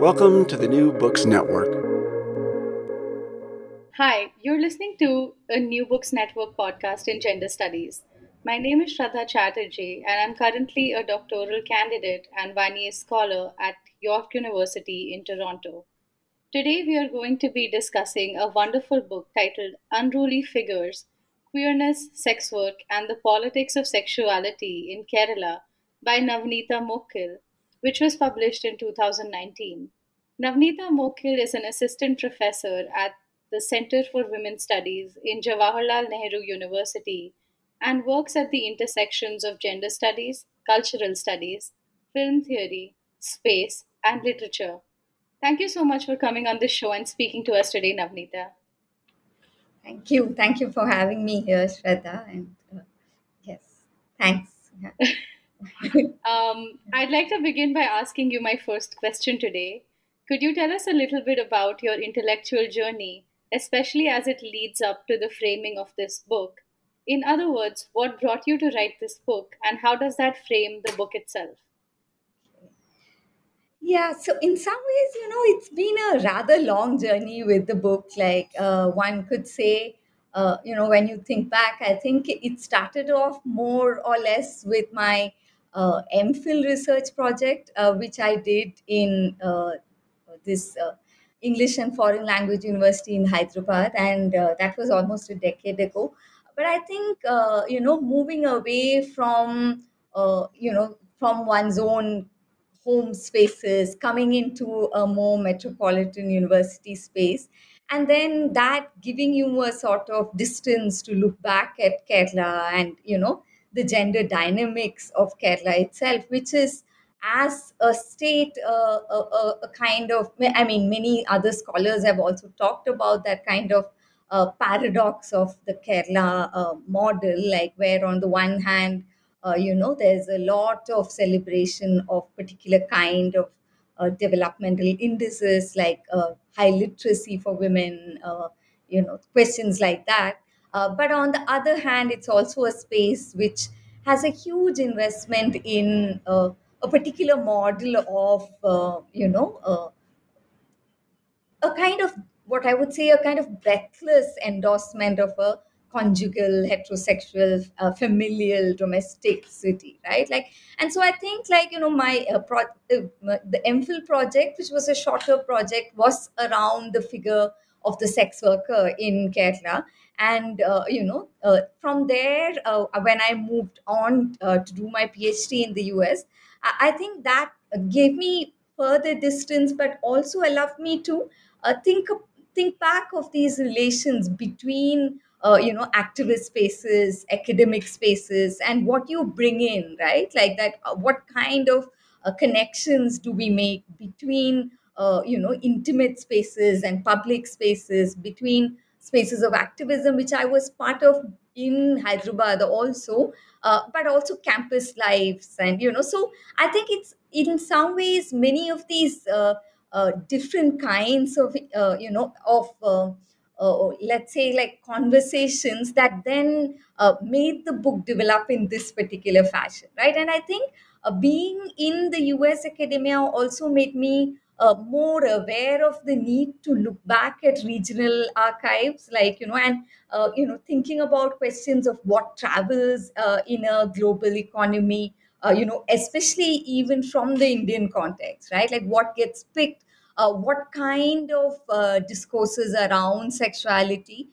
Welcome to the New Books Network. Hi, you're listening to a New Books Network podcast in gender studies. My name is Shraddha Chatterjee, and I'm currently a doctoral candidate and Vanier scholar at York University in Toronto. Today, we are going to be discussing a wonderful book titled Unruly Figures Queerness, Sex Work, and the Politics of Sexuality in Kerala by Navaneetha Mokkil which was published in 2019. Navaneetha Mokkil is an assistant professor at the Center for Women's Studies in Jawaharlal Nehru University and works at the intersections of gender studies, cultural studies, film theory, space, and literature. Thank you so much for coming on this show and speaking to us today, Navaneetha. Thank you. Thank you for having me here, Shraddha. And uh, yes, thanks. um, I'd like to begin by asking you my first question today. Could you tell us a little bit about your intellectual journey, especially as it leads up to the framing of this book? In other words, what brought you to write this book, and how does that frame the book itself? Yeah, so in some ways, you know, it's been a rather long journey with the book. Like uh, one could say, uh, you know, when you think back, I think it started off more or less with my uh, MPhil research project, uh, which I did in uh, this uh, English and Foreign Language University in Hyderabad, and uh, that was almost a decade ago. But I think uh, you know, moving away from you know from one's own home spaces, coming into a more metropolitan university space, and then that giving you a sort of distance to look back at Kerala and you know the gender dynamics of Kerala itself, which is as a state, uh, a, a, kind of, I mean, many other scholars have also talked about that kind of uh, paradox of the Kerala uh, model, like where on the one hand, uh, you know, there's a lot of celebration of particular kind of uh, developmental indices like uh, high literacy for women, you know, questions like that. Uh, but on the other hand, it's also a space which has a huge investment in uh, a particular model of, uh, you know, uh, a kind of what I would say a kind of breathless endorsement of a conjugal, heterosexual, uh, familial domesticity, right? Like, and so I think, like you know, my uh, pro- the MPhil project, which was a shorter project, was around the figure of the sex worker in Kerala, and uh, you know uh, from there uh, when i moved on uh, to do my phd in the us I, I, think that gave me further distance but also allowed me to uh, think think back of these relations between uh, you know activist spaces academic spaces and what you bring in right? Like that what kind of connections do we make between you know intimate spaces and public spaces between spaces of activism, which I was part of in Hyderabad also, uh, but also campus lives. And, you know, so I think it's in some ways many of these uh, uh, different kinds of, uh, you know, of uh, uh, let's say like conversations that then uh, made the book develop in this particular fashion right and i think uh, being in the us academia also made me uh, more aware of the need to look back at regional archives like you know and uh, you know thinking about questions of what travels uh, in a global economy uh, you know especially even from the indian context right? Like what gets picked uh, what kind of uh, discourses around sexuality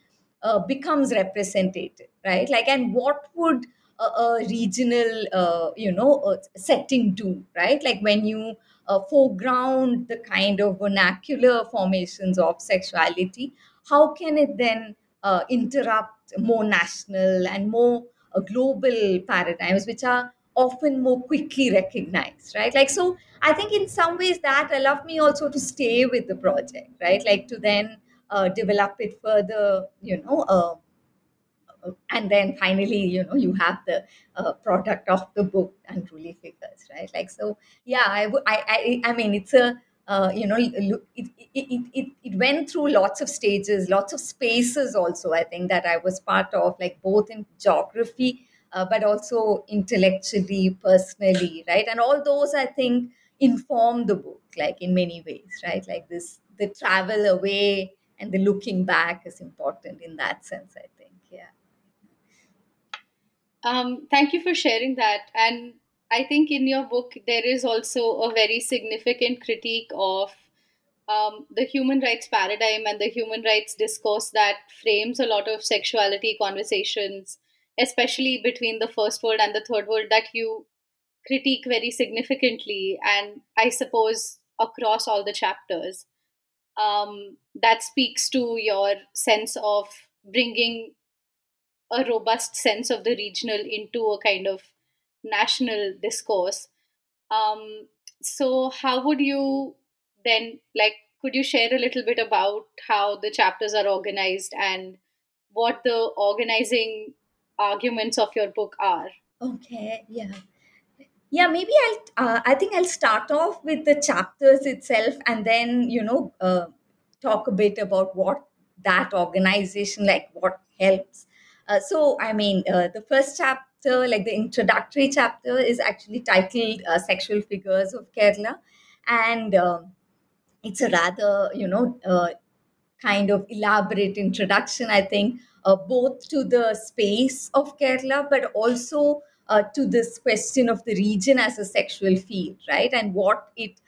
becomes represented, right? Like and what would a, regional you know setting do right? Like when you uh, foreground the kind of vernacular formations of sexuality how can it then uh, interrupt more national and more uh, global paradigms which are often more quickly recognized right? Like so i think in some ways that allowed me also to stay with the project right? Like to then uh, develop it further you know uh, and then finally you know you have the uh, product of the book and unruly figures right? Like so yeah i would I, I i mean it's a uh, you know it, it, it, it, went through lots of stages lots of spaces also i think that i was part of like both in geography uh, but also intellectually personally right? And all those i think inform the book like in many ways right? Like this the travel away and the looking back is important in that sense i think Um, thank you for sharing that. And I think in your book, there is also a very significant critique of um, the human rights paradigm and the human rights discourse that frames a lot of sexuality conversations, especially between the first world and the third world, that you critique very significantly. And I suppose across all the chapters, um, that speaks to your sense of bringing a robust sense of the regional into a kind of national discourse. Um, so, how would you then, like, could you share a little bit about how the chapters are organized and what the organizing arguments of your book are? okay yeah yeah maybe i'll uh, i think i'll start off with the chapters itself and then you know uh, talk a bit about what that organization like what helps uh, so i mean uh, the first chapter like the introductory chapter is actually titled uh, sexual figures of kerala and um, it's a rather you know uh, kind of elaborate introduction, I think, uh, both to the space of Kerala, but also uh, to this question of the region as a sexual field, right? And what it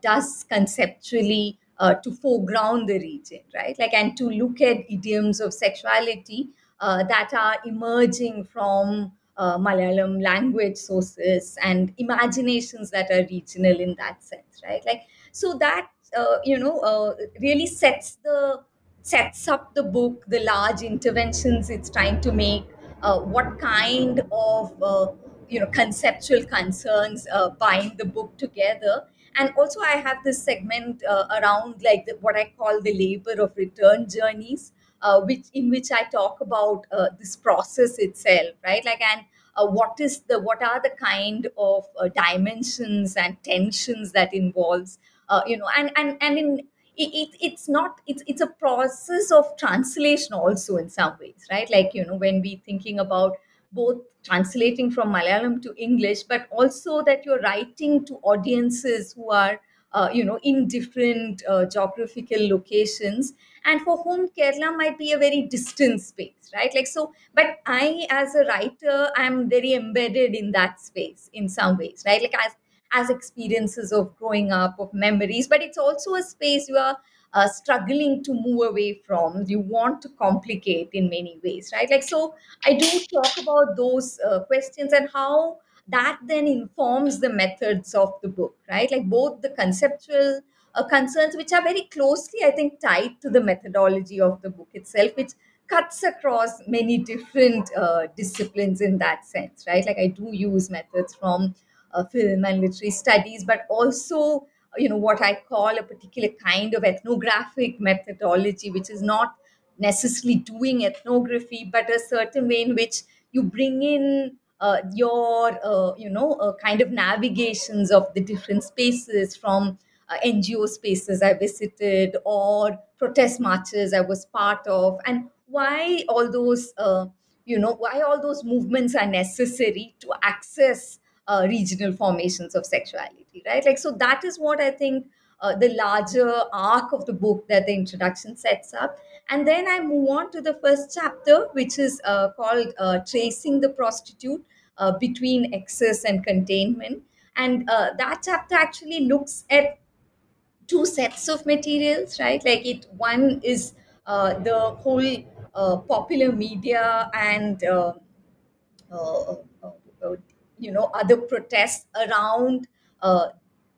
does conceptually to foreground the region, right? Like, and to look at idioms of sexuality that are emerging from uh, Malayalam language sources and imaginations that are regional in that sense, right? Like, so that uh, you know uh, really sets the sets up the book the large interventions it's trying to make uh, what kind of uh, you know conceptual concerns uh, bind the book together and also i have this segment uh, around like the, what i call the labor of return journeys uh, which in which i talk about uh, this process itself right? Like and uh, what is the what are the kind of uh, dimensions and tensions that involves uh, you know and and and in it, it, it's not it's it's a process of translation also in some ways right? Like you know when we thinking about both translating from malayalam to english but also that you're writing to audiences who are uh, you know in different uh, geographical locations and for whom kerala might be a very distant space right like so but i as a writer i'm very embedded in that space in some ways right like as as experiences of growing up, of memories, but it's also a space you are uh, struggling to move away from. You want to complicate in many ways, right? Like, so I do talk about those uh, questions and how that then informs the methods of the book, right? Like, both the conceptual uh, concerns, which are very closely, I think, tied to the methodology of the book itself, which cuts across many different uh, disciplines in that sense, right? Like, I do use methods from uh, film and literary studies, but also you know what I call a particular kind of ethnographic methodology, which is not necessarily doing ethnography, but a certain way in which you bring in uh, your uh, you know uh, kind of navigations of the different spaces from uh, NGO spaces I visited or protest marches I was part of, and why all those, uh, you know, why all those movements are necessary to access uh, regional formations of sexuality, right? Like, so that is what I think uh, the larger arc of the book that the introduction sets up. And then I move on to the first chapter, which is uh, called uh, Tracing the Prostitute Between Excess and Containment. And that chapter actually looks at two sets of materials, right? Like it, one is uh, the whole popular media and you know other protests around uh,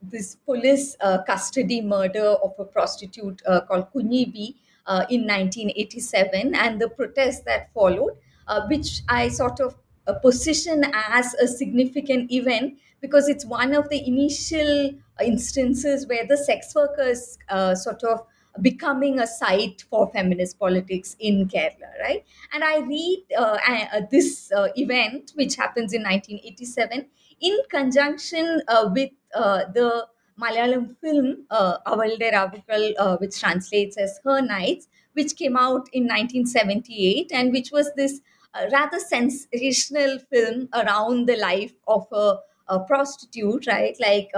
this police uh, custody murder of a prostitute uh, called Kunyibi uh, in 1987 and the protests that followed, uh, which I sort of uh, position as a significant event because it's one of the initial instances where the sex workers sort of becoming a site for feminist politics in Kerala, right? And I read uh, uh, this uh, event, which happens in 1987, in conjunction uh, with uh, the Malayalam film uh, Avalude Ravukal, uh, which translates as Her Nights, which came out in 1978 and which was this rather sensational film around the life of a, a prostitute, right? Like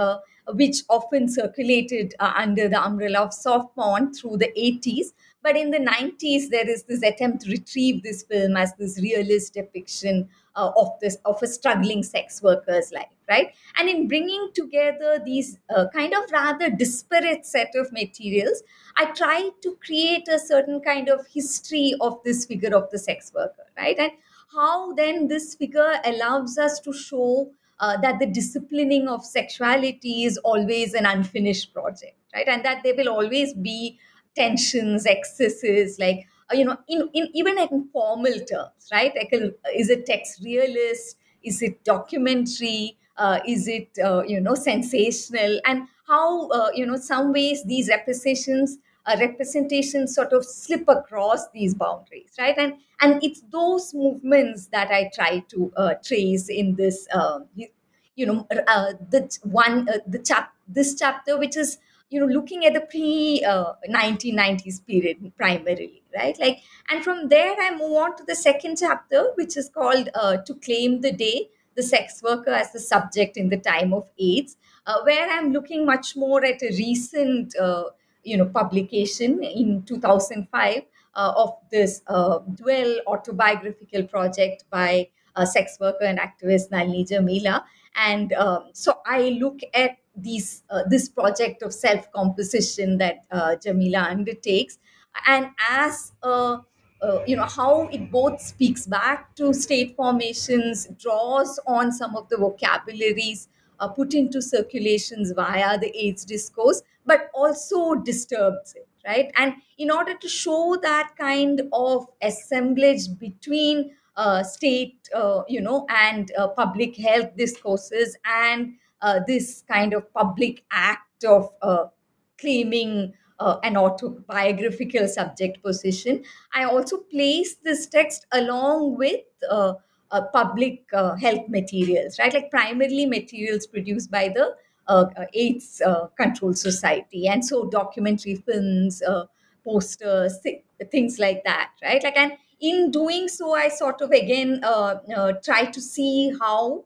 which often circulated uh, under the umbrella of soft porn through the 80s. But in the 90s, there is this attempt to retrieve this film as this realist depiction uh, of this of a struggling sex worker's life, right? And in bringing together these uh, kind of rather disparate set of materials, I try to create a certain kind of history of this figure of the sex worker, right? And how then this figure allows us to show uh, that the disciplining of sexuality is always an unfinished project, right? And that there will always be tensions, excesses, like you know, in, in even in formal terms, right? Like, uh, is it text realist? Is it documentary? Uh, is it uh, you know sensational? And how uh, you know some ways these representations uh, representations sort of slip across these boundaries, right? And and it's those movements that I try to uh, trace in this, uh, you, you, know, uh, the one uh, the chap this chapter, which is you know looking at the pre 1990s uh, period primarily, right? Like, and from there I move on to the second chapter, which is called uh, "To Claim the Day." The sex worker as the subject in the time of AIDS, where I'm looking much more at a recent you know publication in 2005 uh, of this uh, dual autobiographical project by a sex worker and activist Nalini Jameela. And um, so I look at these uh, this project of self composition that uh, Jameela undertakes, and as uh, you know how it both speaks back to state formations, draws on some of the vocabularies uh, put into circulations via the AIDS discourse, but also disturbs it, right? And in order to show that kind of assemblage between uh, state, uh, you know, and public health discourses and uh, this kind of public act of uh, claiming uh, an autobiographical subject position. I also place this text along with uh, uh, public uh, health materials, right? Like primarily materials produced by the uh, uh, AIDS Control Society, and so documentary films, posters, th- things like that, right? Like, and in doing so, I sort of again try to see how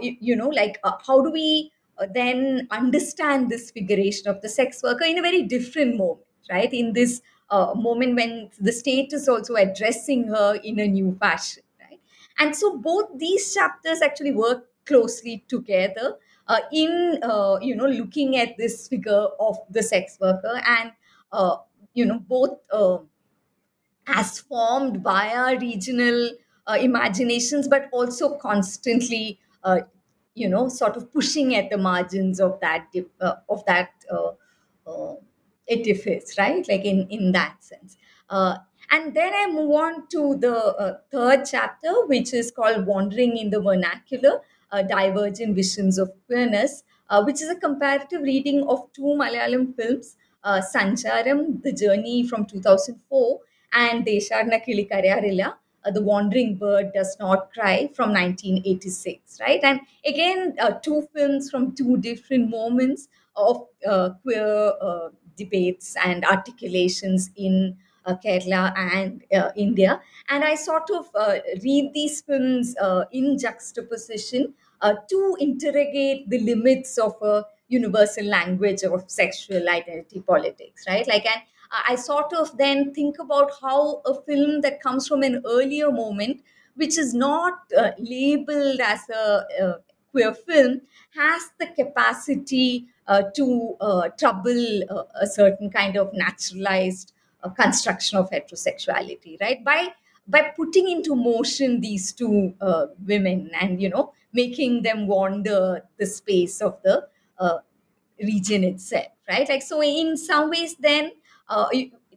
you, you, know, like how do we then understand this figuration of the sex worker in a very different moment, right? In this uh, moment when the state is also addressing her in a new fashion right? and so both these chapters actually work closely together uh, in uh, you know looking at this figure of the sex worker and uh, you know both uh, as formed by our regional uh, imaginations but also constantly uh, you know sort of pushing at the margins of that of that edifice right? Like in in that sense. And then I move on to the uh, third chapter, which is called Wandering in the Vernacular uh, Divergent Visions of Queerness, uh, which is a comparative reading of two Malayalam films uh, Sancharam, The Journey from 2004, and Deshadanakkili Karayarilla, uh, The Wandering Bird Does Not Cry from 1986, right? And again, uh, two films from two different moments of uh, queer uh, debates and articulations in uh, Kerala and uh, India. And I sort of read these films in juxtaposition to interrogate the limits of a universal language of sexual identity politics, right? Like, and I sort of then think about how a film that comes from an earlier moment, which is not uh, labeled as a, a queer film, has the capacity uh, to uh, trouble uh, a certain kind of naturalized uh, construction of heterosexuality, right? By by putting into motion these two uh, women and you know making them wander the space of the uh, region itself, right? Like so, in some ways, then uh,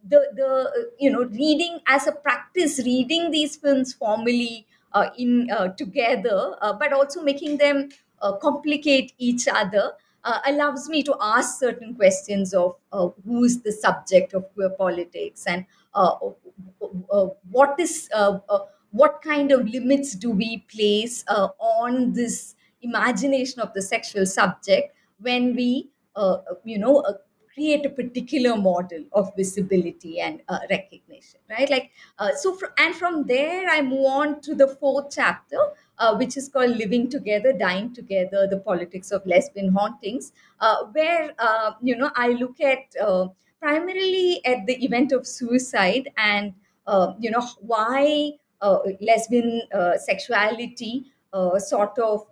the the you know reading as a practice, reading these films formally uh, in uh, together, uh, but also making them complicate each other. Allows me to ask certain questions of who is the subject of queer politics and what is what kind of limits do we place on this imagination of the sexual subject when we uh, you know uh, create a particular model of visibility and uh, recognition right? Like uh, so fr- and from there i move on to the fourth chapter uh, which is called living together dying together the politics of lesbian hauntings uh, where uh, you know i look at uh, primarily at the event of suicide and you know why lesbian sexuality sort of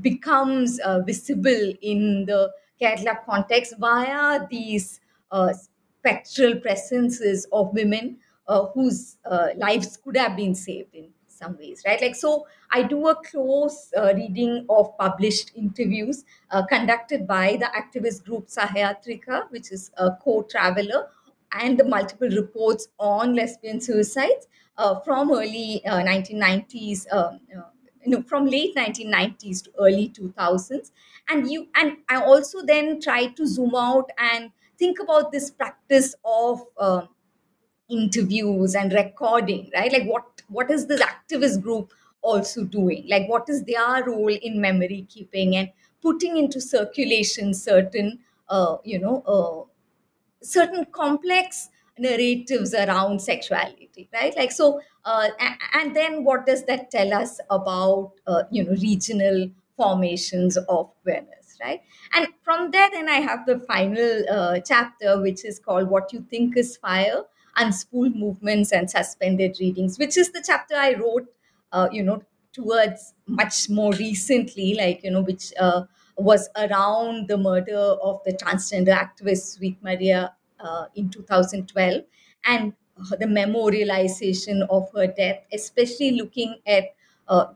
becomes visible in the Kerala context via these uh, spectral presences of women uh, whose uh, lives could have been saved in some ways, right? Like, so I do a close uh, reading of published interviews uh, conducted by the activist group Sahayatrika, which is a co traveler, and the multiple reports on lesbian suicides uh, from early uh, 1990s. Um, uh, you know, from late 1990s to early 2000s and you and i also then try to zoom out and think about this practice of um, interviews and recording right? Like what what is this activist group also doing? Like what is their role in memory keeping and putting into circulation certain uh, you know uh, certain complex narratives around sexuality right? Like so uh, and then what does that tell us about uh, you know regional formations of queerness right? And from there then i have the final uh, chapter which is called what you think is fire unspooled movements and suspended readings which is the chapter i wrote uh, you know towards much more recently like you know which uh, was around the murder of the transgender activist sweet maria uh, in 2012 and the memorialization of her death especially looking at uh,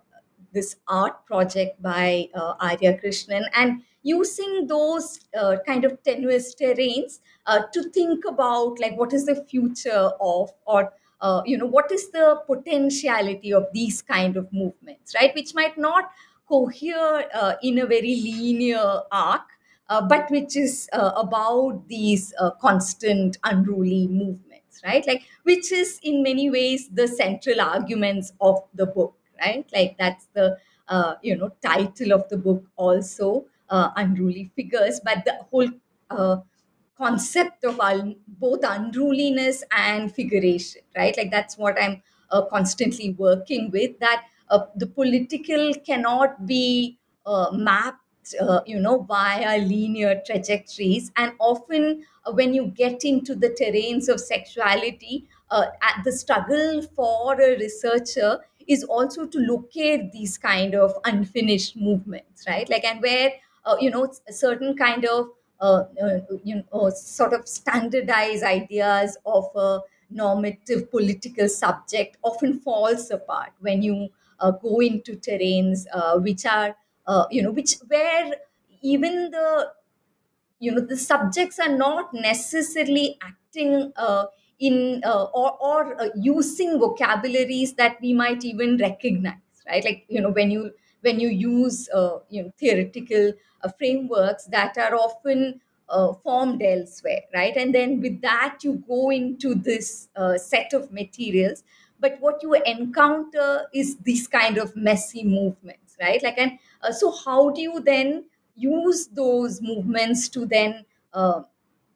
this art project by uh, Arya Krishnan and using those uh, kind of tenuous terrains uh, to think about like what is the future of or uh, you know what is the potentiality of these kind of movements right? Which might not cohere uh, in a very linear arc but which is uh, about these uh, constant unruly movements right? Like which is in many ways the central arguments of the book right? Like that's the uh, you know title of the book also uh, unruly figures. But the whole uh, concept of un- both unruliness and figuration right? Like that's what i'm uh, constantly working with that uh, the political cannot be uh, mapped uh, you know via linear trajectories? And often uh, when you get into the terrains of sexuality uh, the struggle for a researcher is also to locate these kind of unfinished movements right? Like and where uh, you know certain kind of uh, uh, you know sort of standardized ideas of a normative political subject often falls apart when you go into terrains which are uh, you know which where even the you know the subjects are not necessarily acting uh, in uh, or, or uh, using vocabularies that we might even recognize right? Like you know when you when you use uh, you know theoretical uh, frameworks that are often uh, formed elsewhere right? And then with that you go into this set of materials. But what you encounter is these kind of messy movements right? Like and uh, so how do you then use those movements to then uh,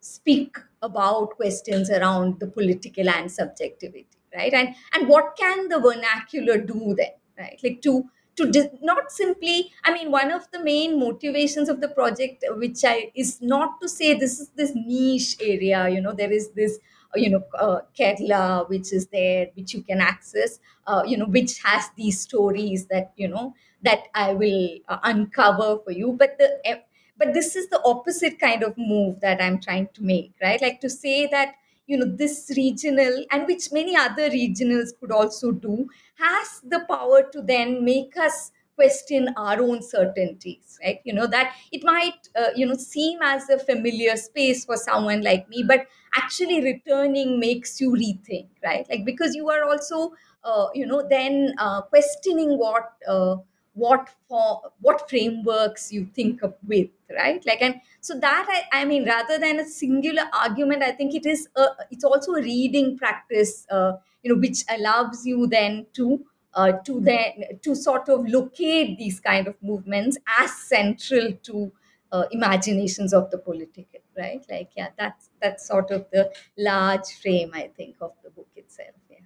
speak about questions around the political and subjectivity right? And and what can the vernacular do then right? Like to to dis- not simply i mean one of the main motivations of the project which i is not to say this is this niche area you know there is this you know uh, kerala which is there which you can access uh, you know which has these stories that you know that i will uh, uncover for you. But the but this is the opposite kind of move that i'm trying to make right? Like to say that you know this regional and which many other regionals could also do has the power to then make us question our own certainties right? You know that it might uh, you know seem as a familiar space for someone like me but actually returning makes you rethink right? Like because you are also uh, you know then uh, questioning what uh, what for what frameworks you think of with right? Like and so that I, I mean rather than a singular argument i think it is a, it's also a reading practice uh, you know which allows you then to uh, to then to sort of locate these kind of movements as central to uh, imaginations of the political right? Like yeah that's that's sort of the large frame i think of the book itself yeah.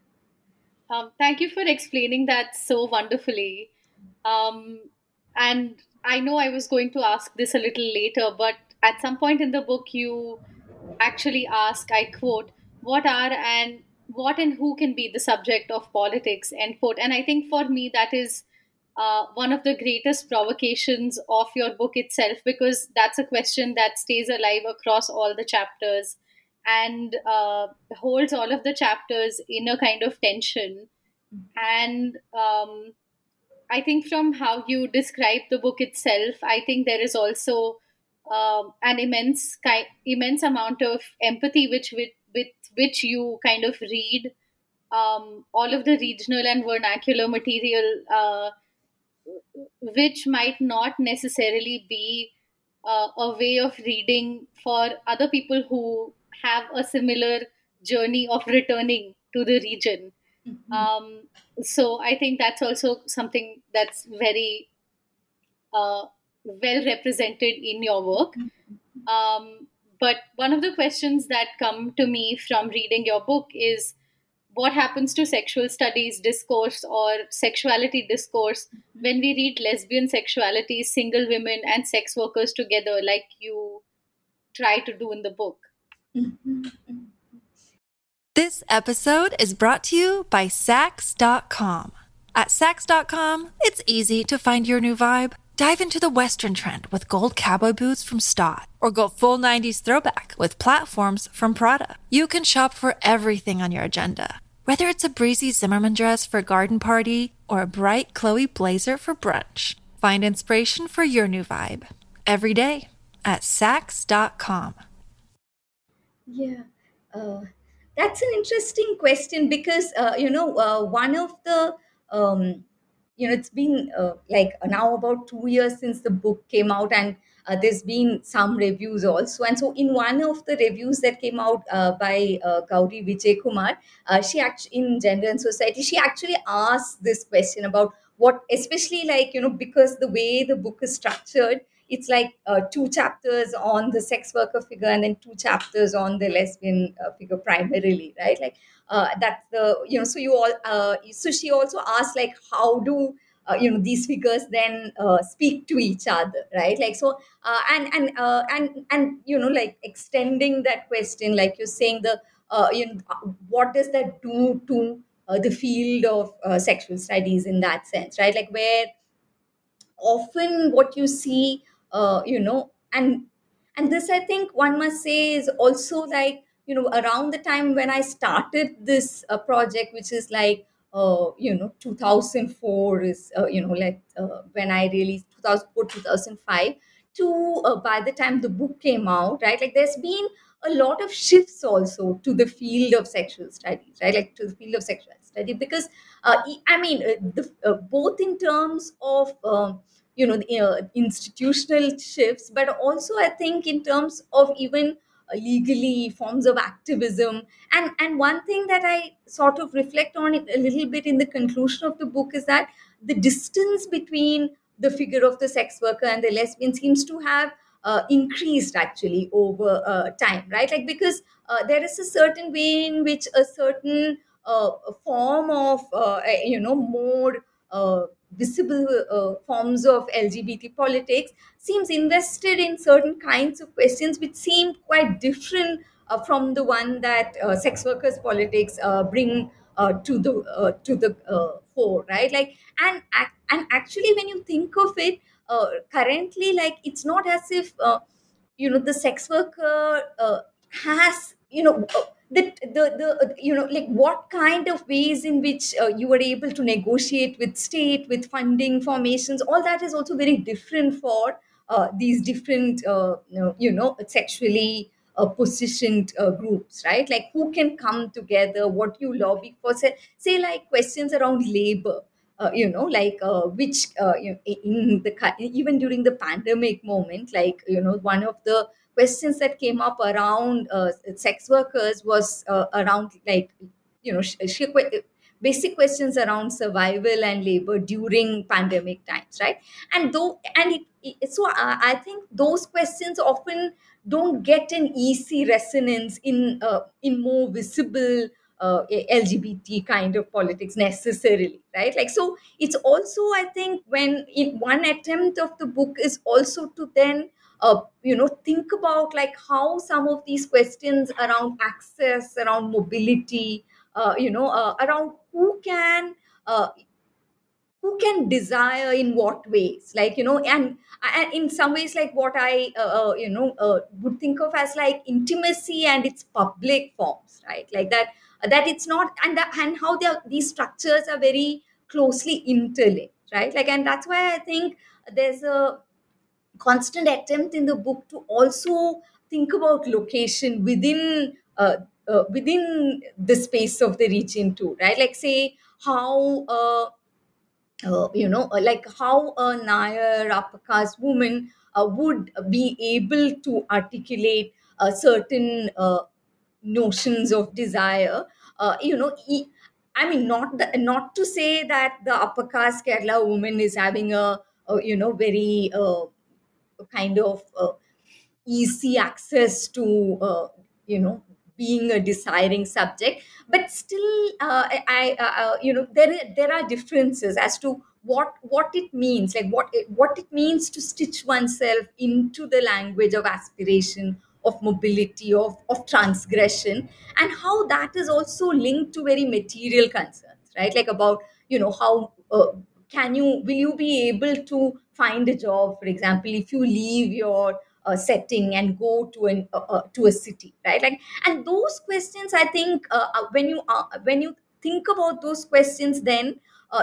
Um, thank you for explaining that so wonderfully. Um, and I know I was going to ask this a little later, but at some point in the book, you actually ask, I quote, what are and what and who can be the subject of politics, end quote. And I think for me, that is uh, one of the greatest provocations of your book itself, because that's a question that stays alive across all the chapters and uh, holds all of the chapters in a kind of tension. And um, I think from how you describe the book itself, I think there is also um, an immense ki- immense amount of empathy which with, with which you kind of read um, all of the regional and vernacular material, uh, which might not necessarily be uh, a way of reading for other people who have a similar journey of returning to the region. Mm-hmm. Um, so I think that's also something that's very uh, well represented in your work. Mm-hmm. Um, but one of the questions that come to me from reading your book is what happens to sexual studies discourse or sexuality discourse mm-hmm. when we read lesbian sexuality, single women, and sex workers together, like you try to do in the book? Mm-hmm. This episode is brought to you by Saks.com. At Saks.com, it's easy to find your new vibe. Dive into the Western trend with gold cowboy boots from Staud, or go full 90s throwback with platforms from Prada. You can shop for everything on your agenda, whether it's a breezy Zimmerman dress for a garden party or a bright Chloe blazer for brunch. Find inspiration for your new vibe every day at Saks.com. Yeah. Uh that's an interesting question because uh, you know uh, one of the um, you know it's been uh, like now about two years since the book came out and uh, there's been some reviews also. And so in one of the reviews that came out uh, by uh, Gowri Vijayakumar she actually in gender and society she actually asked this question about what especially like you know because the way the book is structured it's like uh, two chapters on the sex worker figure and then two chapters on the lesbian uh, figure primarily right? Like uh, that's the you know so you all uh, so she also asked like how do uh, you know these figures then uh, speak to each other right? Like so and and and and you know like extending that question like you're saying the you know what does that do to the field of sexual studies in that sense right? Like where often what you see uh, you know and and this i think one must say is also like you know around the time when i started this uh, project which is like uh, you know 2004 is uh, you know like uh, when i really 2004 2005 to uh, by the time the book came out right like there's been a lot of shifts also to the field of sexual studies right like to the field of sexual study because uh, i mean uh, the, uh, both in terms of um, you know the, uh, institutional shifts but also i think in terms of even uh, legally forms of activism and and one thing that i sort of reflect on it a little bit in the conclusion of the book is that the distance between the figure of the sex worker and the lesbian seems to have uh, increased actually over uh, time, right? Like because uh, there is a certain way in which a certain uh, form of uh, you know more visible uh, forms of LGBT politics seems invested in certain kinds of questions which seem quite different uh, from the one that uh, sex workers politics uh, bring uh, to the uh, to the uh, fore right? Like and and actually when you think of it uh, currently like it's not as if uh, you know the sex worker uh, has you know uh, the, the the you know like what kind of ways in which uh, you were able to negotiate with state with funding formations all that is also very different for uh, these different uh, you, know, sexually uh, positioned uh, groups right? Like who can come together what you lobby for? Say, say like questions around labor uh, you know like uh, which uh, you know, in the even during the pandemic moment like you know one of the questions that came up around uh, sex workers was uh, around like you know sh- sh- basic questions around survival and labor during pandemic times right and though and it, it, so I, I think those questions often don't get an easy resonance in uh, in more visible uh, LGBT kind of politics necessarily, right? Like, so it's also, I think, when in one attempt of the book is also to then, uh, you know, think about like how some of these questions around access, around mobility, uh, you know, uh, around who can. Uh, who can desire in what ways like you know and and in some ways like what i uh, you know would think of as like intimacy and its public forms right like that that it's not and that, and how they these structures are very closely interlinked right like and that's why i think there's a constant attempt in the book to also think about location within uh, uh, within the space of the region too right like say how uh, uh, you know, uh, like how a Nair upper caste woman uh, would be able to articulate certain uh, notions of desire. You know, e- I mean, not the, not to say that the upper caste Kerala woman is having a, a you know very uh, kind of uh, easy access to uh, you know being a desiring subject. But still uh, i uh, uh, you know there there are differences as to what what it means like what it, what it means to stitch oneself into the language of aspiration of mobility of of transgression and how that is also linked to very material concerns right? Like about you know how uh, can you will you be able to find a job? For example if you leave your uh, setting and go to an uh, uh, to a city right? Like and those questions i think uh, uh, when you uh, when you think about those questions then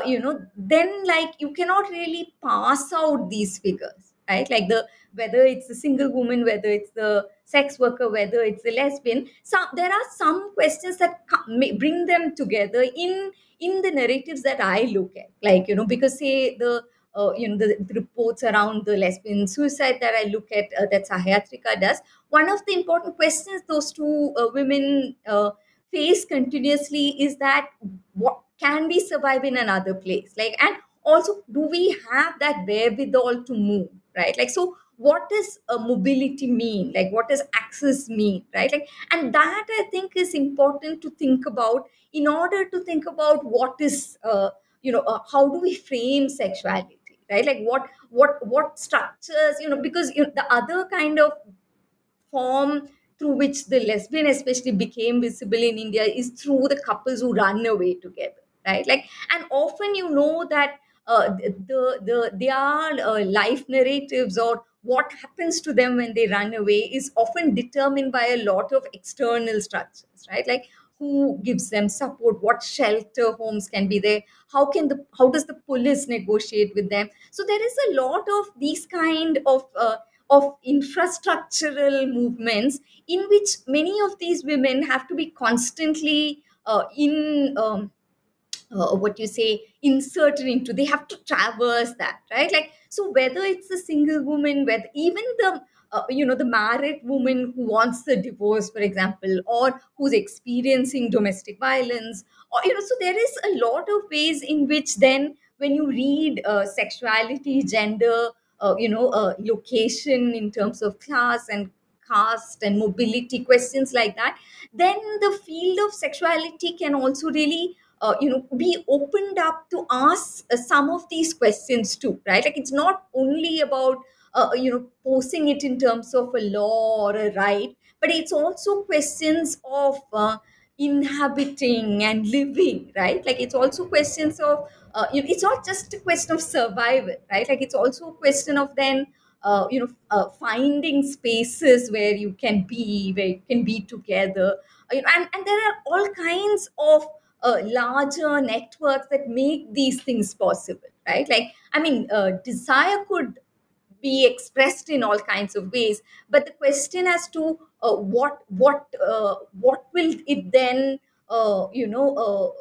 you know then like you cannot really pass out these figures right like the whether it's the single woman whether it's the sex worker whether it's the lesbian some there are some questions that come, bring them together in in the narratives that i look at like you know because say the uh, you know the, the reports around the lesbian suicide that I look at uh, that Sahayatrika does. One of the important questions those two uh, women uh, face continuously is that what can we survive in another place? Like, and also, do we have that wherewithal to move? Right? Like, so what does uh, mobility mean? Like, what does access mean? Right? Like, and that I think is important to think about in order to think about what is uh, you know uh, how do we frame sexuality right like what what what structures you know because you know, the other kind of form through which the lesbian especially became visible in india is through the couples who run away together right like and often you know that uh, the the their uh, life narratives or what happens to them when they run away is often determined by a lot of external structures right? Like who gives them support? What shelter homes can be there? How can the how does the police negotiate with them? So there is a lot of these kind of uh, of infrastructural movements in which many of these women have to be constantly uh, in um, uh, what you say inserted into they have to traverse that right? Like so whether it's a single woman whether even the uh, you know the married woman who wants the divorce for example or who's experiencing domestic violence or you know so there is a lot of ways in which then when you read uh, sexuality gender uh, you know uh, location in terms of class and caste and mobility questions like that then the field of sexuality can also really uh, you know be opened up to ask uh, some of these questions too right? Like it's not only about uh, you know posing it in terms of a law or a right but it's also questions of uh, inhabiting and living right? Like it's also questions of uh, you know, it's not just a question of survival right? Like it's also a question of then uh, you know uh, finding spaces where you can be where you can be together. You know, and, and there are all kinds of uh, larger networks that make these things possible right? Like i mean uh, desire could be expressed in all kinds of ways but the question as to uh, what what uh, what will it then uh, you know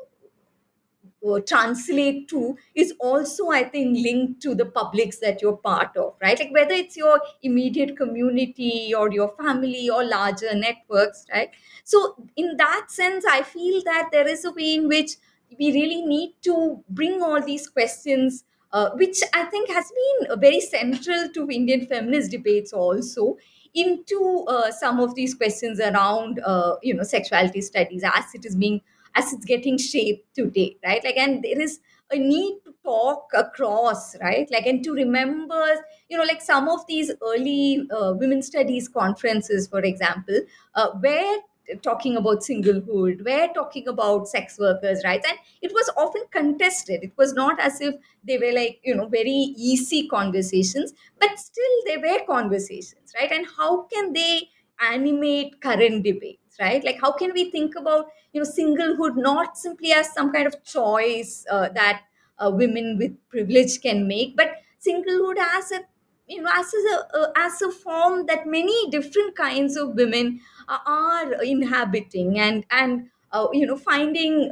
uh, translate to is also i think linked to the publics that you're part of right? Like whether it's your immediate community or your family or larger networks right? So in that sense i feel that there is a way in which we really need to bring all these questions uh, which i think has been very central to indian feminist debates also into uh, some of these questions around uh, you know sexuality studies as it is being as it's getting shaped today right? Like and there is a need to talk across right? Like and to remember you know like some of these early uh, women studies conferences for example uh, where talking about singlehood we're talking about sex workers rights and it was often contested. It was not as if they were like you know very easy conversations but still they were conversations right? And how can they animate current debates right? Like how can we think about you know singlehood not simply as some kind of choice uh, that uh, women with privilege can make but singlehood as a you know as a uh, as a form that many different kinds of women uh, are inhabiting and and uh, you know finding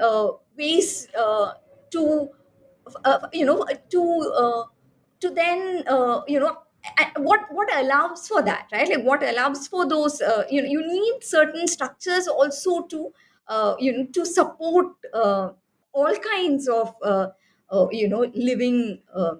ways to you know to to then you know what what allows for that right? Like what allows for those uh, you know you need certain structures also to uh, you know to support uh, all kinds of uh, uh, you know living uh,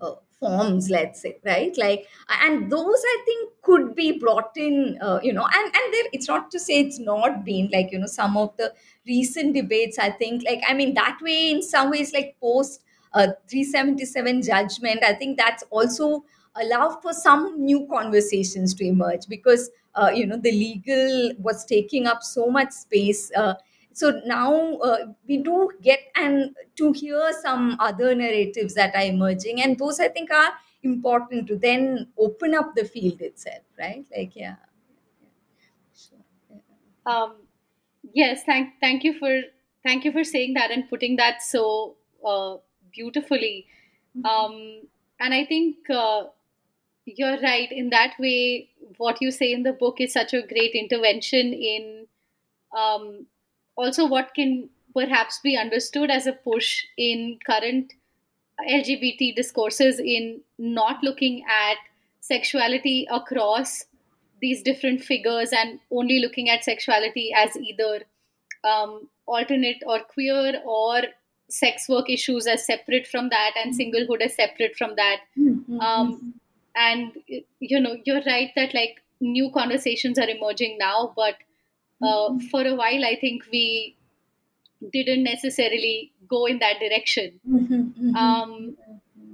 uh, forms let's say right? Like and those i think could be brought in you know and and there it's not to say it's not been like you know some of the recent debates i think like i mean that way in some ways like post uh, 377 judgment i think that's also allowed for some new conversations to emerge because uh, you know the legal was taking up so much space uh, so now uh, we do get and to hear some other narratives that are emerging and those i think are important to then open up the field itself right like yeah Sure. Um, yes, thank thank you for thank you for saying that and putting that so uh, beautifully. Um, and I think uh, you're right. In that way. What you say in the book is such a great intervention in um, also what can perhaps be understood as a push in current LGBT discourses in not looking at sexuality across these different figures and only looking at sexuality as either um, alternate or queer or sex work issues as separate from that and singlehood as separate from that. Um, and you know you're right that like new conversations are emerging now but uh, for a while i think we didn't necessarily go in that direction. Um,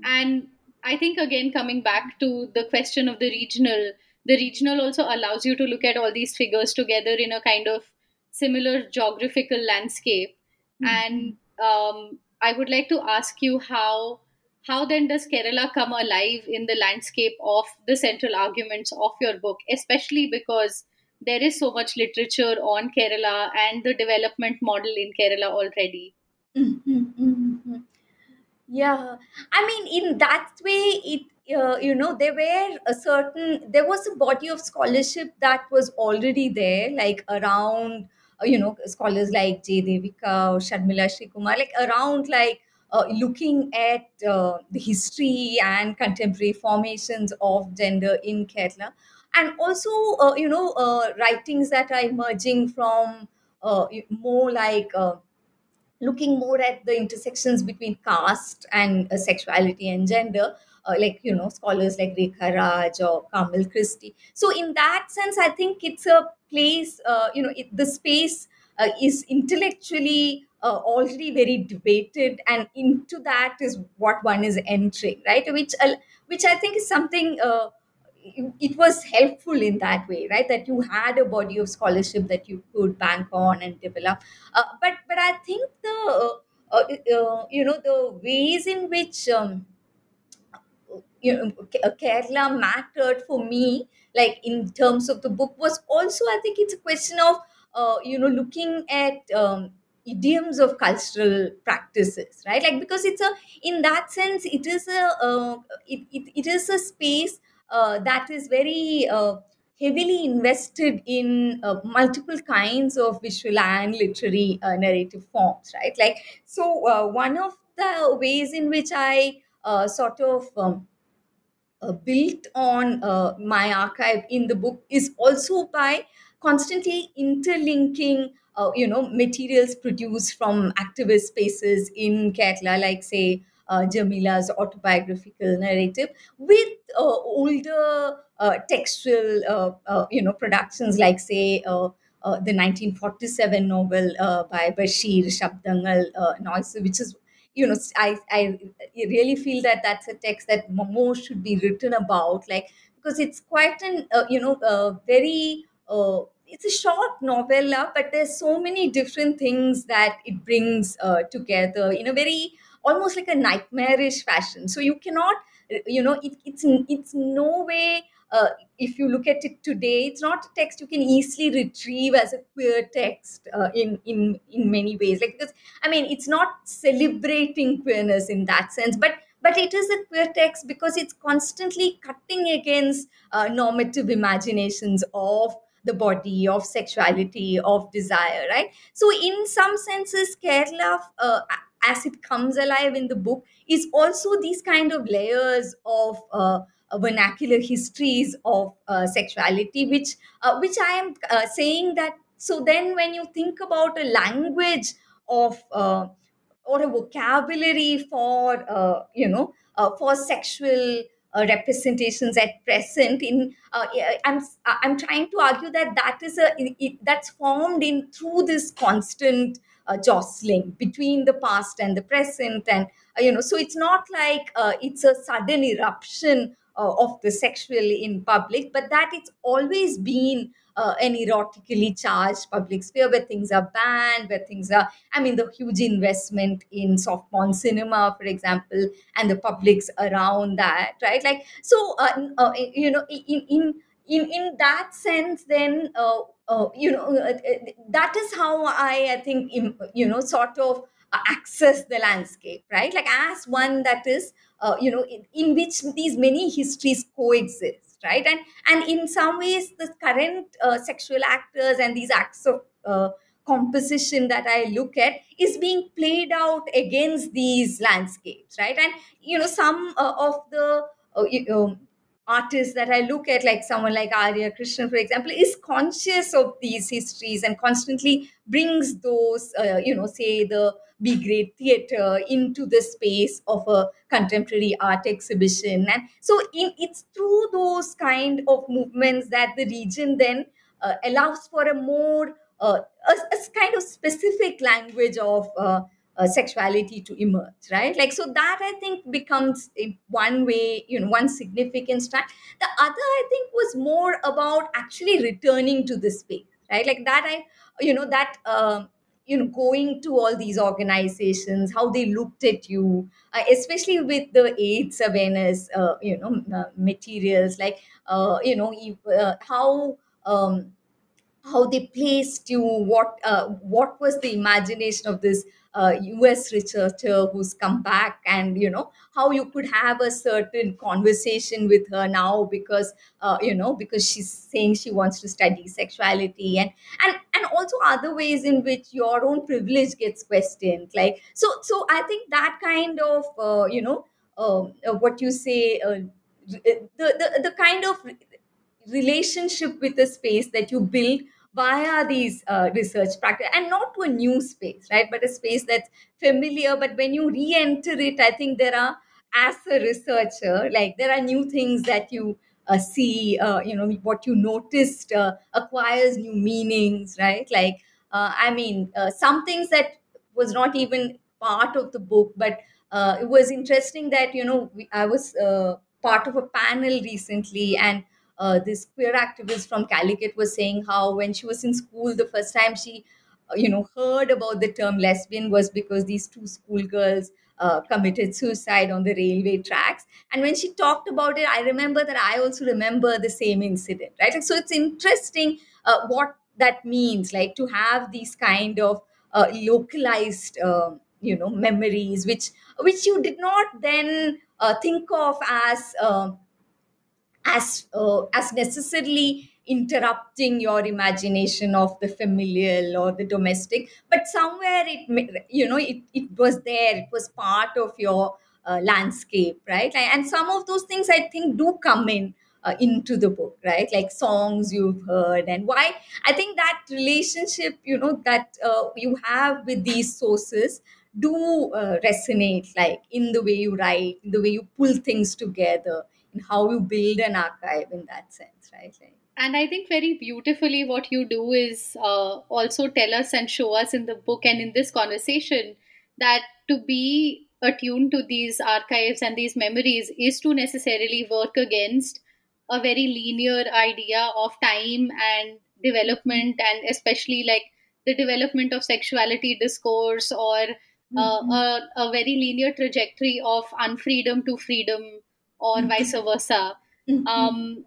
and i think again coming back to the question of the regional the regional also allows you to look at all these figures together in a kind of similar geographical landscape. And um, i would like to ask you how how then does kerala come alive in the landscape of the central arguments of your book especially because there is so much literature on kerala and the development model in kerala already Yeah, I mean, in that way, it uh, you know there were a certain there was a body of scholarship that was already there, like around uh, you know scholars like J. Devika or Sharmila Kumar, like around like uh, looking at uh, the history and contemporary formations of gender in Kerala, and also uh, you know uh, writings that are emerging from uh, more like. Looking more at the intersections between caste and sexuality and gender, like you know scholars like Rekha Raj or Kamal Christie. So in that sense, I think it's a place. You know, it, the space is intellectually uh, already very debated, and into that is what one is entering, right? Which uh, which I think is something. Uh, it was helpful in that way right that you had a body of scholarship that you could bank on and develop uh, but but i think the uh, uh, you know the ways in which um, you know uh, kerala mattered for me like in terms of the book was also i think it's a question of uh, you know looking at um, idioms of cultural practices right? Like because it's a in that sense it is a uh, it, it, it is a space uh, that is very uh, heavily invested in uh, multiple kinds of visual and literary uh, narrative forms right? Like so uh, one of the ways in which i sort of um, built on my archive in the book is also by constantly interlinking uh, you know materials produced from activist spaces in Kerala, like say uh, Jameela's autobiographical narrative, with uh, older uh, textual uh, uh, you know productions like say. Uh, the 1947 novel by Basheer Shabdangal uh, Noise, which is you know I, I really feel that that's a text that more should be written about like because it's quite an you know very it's a short novella but there's so many different things that it brings uh, together in a very almost like a nightmarish fashion. So you cannot you know it, it's it's no way uh, if you look at it today it's not a text you can easily retrieve as a queer text uh, in in in many ways. Like because I mean, it's not celebrating queerness in that sense, but but it is a queer text because it's constantly cutting against uh, normative imaginations of the body, of sexuality, of desire, right? So, in some senses, Kerala, uh, as it comes alive in the book, is also these kind of layers of. Uh, vernacular histories of uh, sexuality, which uh, which I am uh, saying that. So then, when you think about a language of uh, or a vocabulary for you know for sexual uh, representations at present in uh, i'm i'm trying to argue that that is a it- that's formed in through this constant uh, jostling between the past and the present and uh, you know so it's not like uh, it's a sudden eruption uh, of the sexual in public but that it's always been uh, an erotically charged public sphere where things are banned where things are I mean, the huge investment in soft porn cinema, for example, and the publics around that, right? Like, so, uh, uh, you know, in in in in that sense, then, uh, uh, you know, that is how I, I think, you know, sort of access the landscape, right? Like, as one that is, uh, you know, in, in which these many histories coexist, right? And and in some ways, the current uh, sexual actors and these acts of uh, composition that I look at is being played out against these landscapes, right? And you know, some uh, of the uh, know, artists that I look at, like someone like Arya Krishnan, for example, is conscious of these histories and constantly brings those, uh, you know, say the B grade theater into the space of a contemporary art exhibition. And so in, it's through those kind of movements that the region then uh, allows for a more uh, a, a kind of specific language of uh, uh, sexuality to emerge right? Like so that i think becomes one way you know one significant strand. The other i think was more about actually returning to the space right? Like that i you know that um you know going to all these organizations how they looked at you uh, especially with the aids awareness uh, you know uh, materials like uh, you know uh, how um, how they placed you what uh, what was the imagination of this uh, us researcher who's come back and you know how you could have a certain conversation with her now because uh, you know because she's saying she wants to study sexuality and and and also other ways in which your own privilege gets questioned like so so i think that kind of uh, you know um, uh, what you say uh, the, the the kind of relationship with the space that you build via these uh, research practice and not to a new space right? But a space that's familiar. But when you re-enter it i think there are as a researcher like there are new things that you uh, see uh, you know what you noticed uh, acquires new meanings right? Like uh, i mean uh, some things that was not even part of the book but it was interesting that you know we, i was part of a panel recently and uh, this queer activist from Calicut was saying how when she was in school, the first time she, uh, you know, heard about the term lesbian was because these two schoolgirls uh, committed suicide on the railway tracks. And when she talked about it, I remember that I also remember the same incident, right? so it's interesting uh, what that means, like to have these kind of uh, localized, um, you know, memories, which which you did not then think of as um, as uh, as necessarily interrupting your imagination of the familial or the domestic but somewhere it you know it, it was there it was part of your uh, landscape right? And some of those things i think do come in uh, into the book right? Like songs you've heard and why i think that relationship you know that uh, you have with these sources do uh, resonate like in the way you write in the way you pull things together how you build an archive in that sense, right? Like, and I think very beautifully what you do is uh, also tell us and show us in the book and in this conversation that to be attuned to these archives and these memories is to necessarily work against a very linear idea of time and development and especially like the development of sexuality discourse or uh, mm-hmm. a, a very linear trajectory of unfreedom to freedom or mm-hmm. vice versa mm-hmm. um,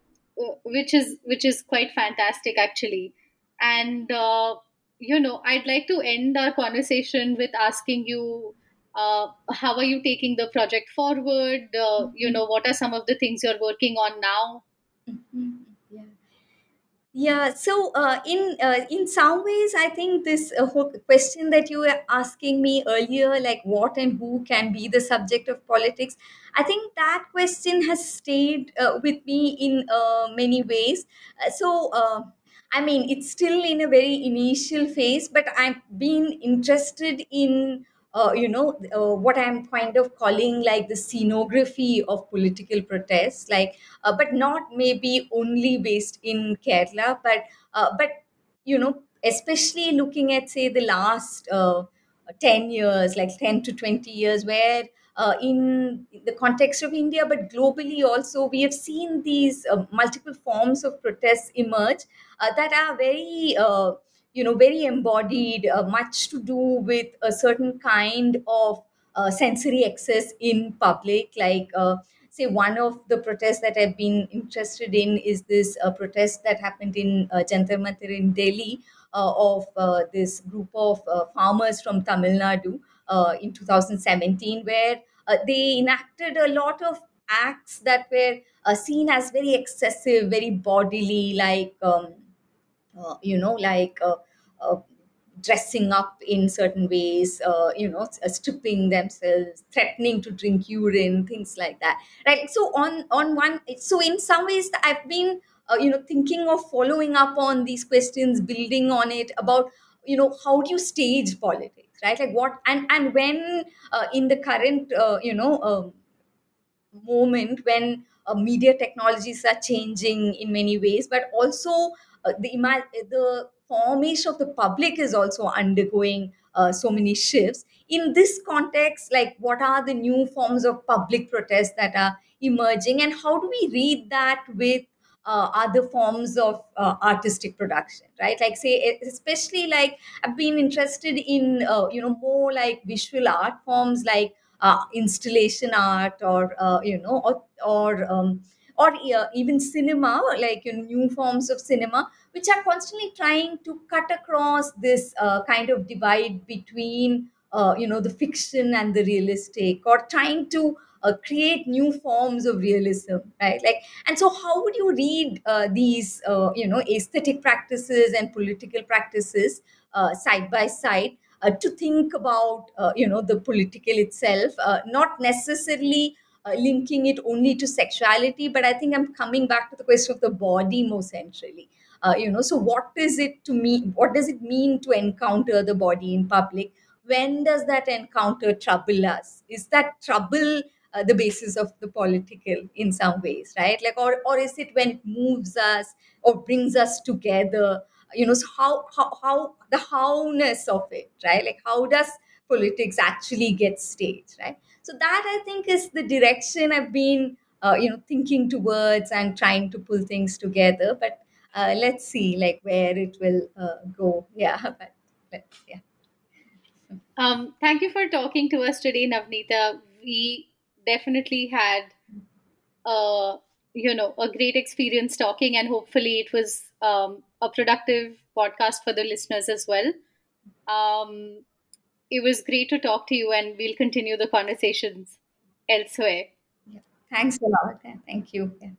which is which is quite fantastic actually and uh, you know i'd like to end our conversation with asking you uh, how are you taking the project forward uh, you know what are some of the things you're working on now mm-hmm. Yeah, so uh, in uh, in some ways, I think this uh, question that you were asking me earlier, like what and who can be the subject of politics, I think that question has stayed uh, with me in uh, many ways. Uh, so, I mean, it's still in a very initial phase, but I've been interested in uh, you know, uh, what I'm kind of calling like the scenography of political protests, like, uh, but not maybe only based in Kerala, but uh, but you know, especially looking at say the last uh, ten years, like ten to twenty years, where uh, in the context of India, but globally also, we have seen these multiple forms of protests emerge that are very you know very embodied uh, much to do with a certain kind of uh, sensory access in public. Like uh, say one of the protests that i've been interested in is this uh, protest that happened in uh, jantar mantar in delhi uh, of uh, this group of farmers from tamil nadu in 2017 where they enacted a lot of acts that were seen as very excessive very bodily like um, you know, like uh, uh, dressing up in certain ways, uh, you know, uh, stripping themselves, threatening to drink urine, things like that, right? So on on one, so in some ways, I've been, uh, you know, thinking of following up on these questions, building on it about, you know, how do you stage politics, right? Like what and and when uh, in the current, uh, you know, um, moment when media technologies are changing in many ways, but also the image the formation of the public is also undergoing uh, so many shifts. In this context like what are the new forms of public protest that are emerging and how do we read that with uh, other forms of uh, artistic production right? Like say especially like i've been interested in uh, you know more like visual art forms like uh, installation art or uh, you know or, or um, or even cinema, like you know, new forms of cinema, which are constantly trying to cut across this uh, kind of divide between, uh, you know, the fiction and the realistic, or trying to uh, create new forms of realism, right? Like, and so how would you read uh, these, uh, you know, aesthetic practices and political practices uh, side by side? to think about, you know, the political itself, not necessarily uh, linking it only to sexuality, but I think I'm coming back to the question of the body more centrally. uh, you know so what is it to me what does it mean to encounter the body in public? When does that encounter trouble us? Is that trouble uh, the basis of the political in some ways right? Like or or is it when it moves us or brings us together? You know so how how, how the howness of it right? Like how does politics actually get staged right so that i think is the direction i've been uh, you know thinking towards and trying to pull things together. But uh, let's see like where it will uh, go. Yeah but let's yeah. Um, thank you for talking to us today Navaneetha. We definitely had uh, you know a great experience talking and hopefully it was um, a productive podcast for the listeners as well. Um, it was great to talk to you and we'll continue the conversations elsewhere. Thanks a lot. Thank you. Yeah.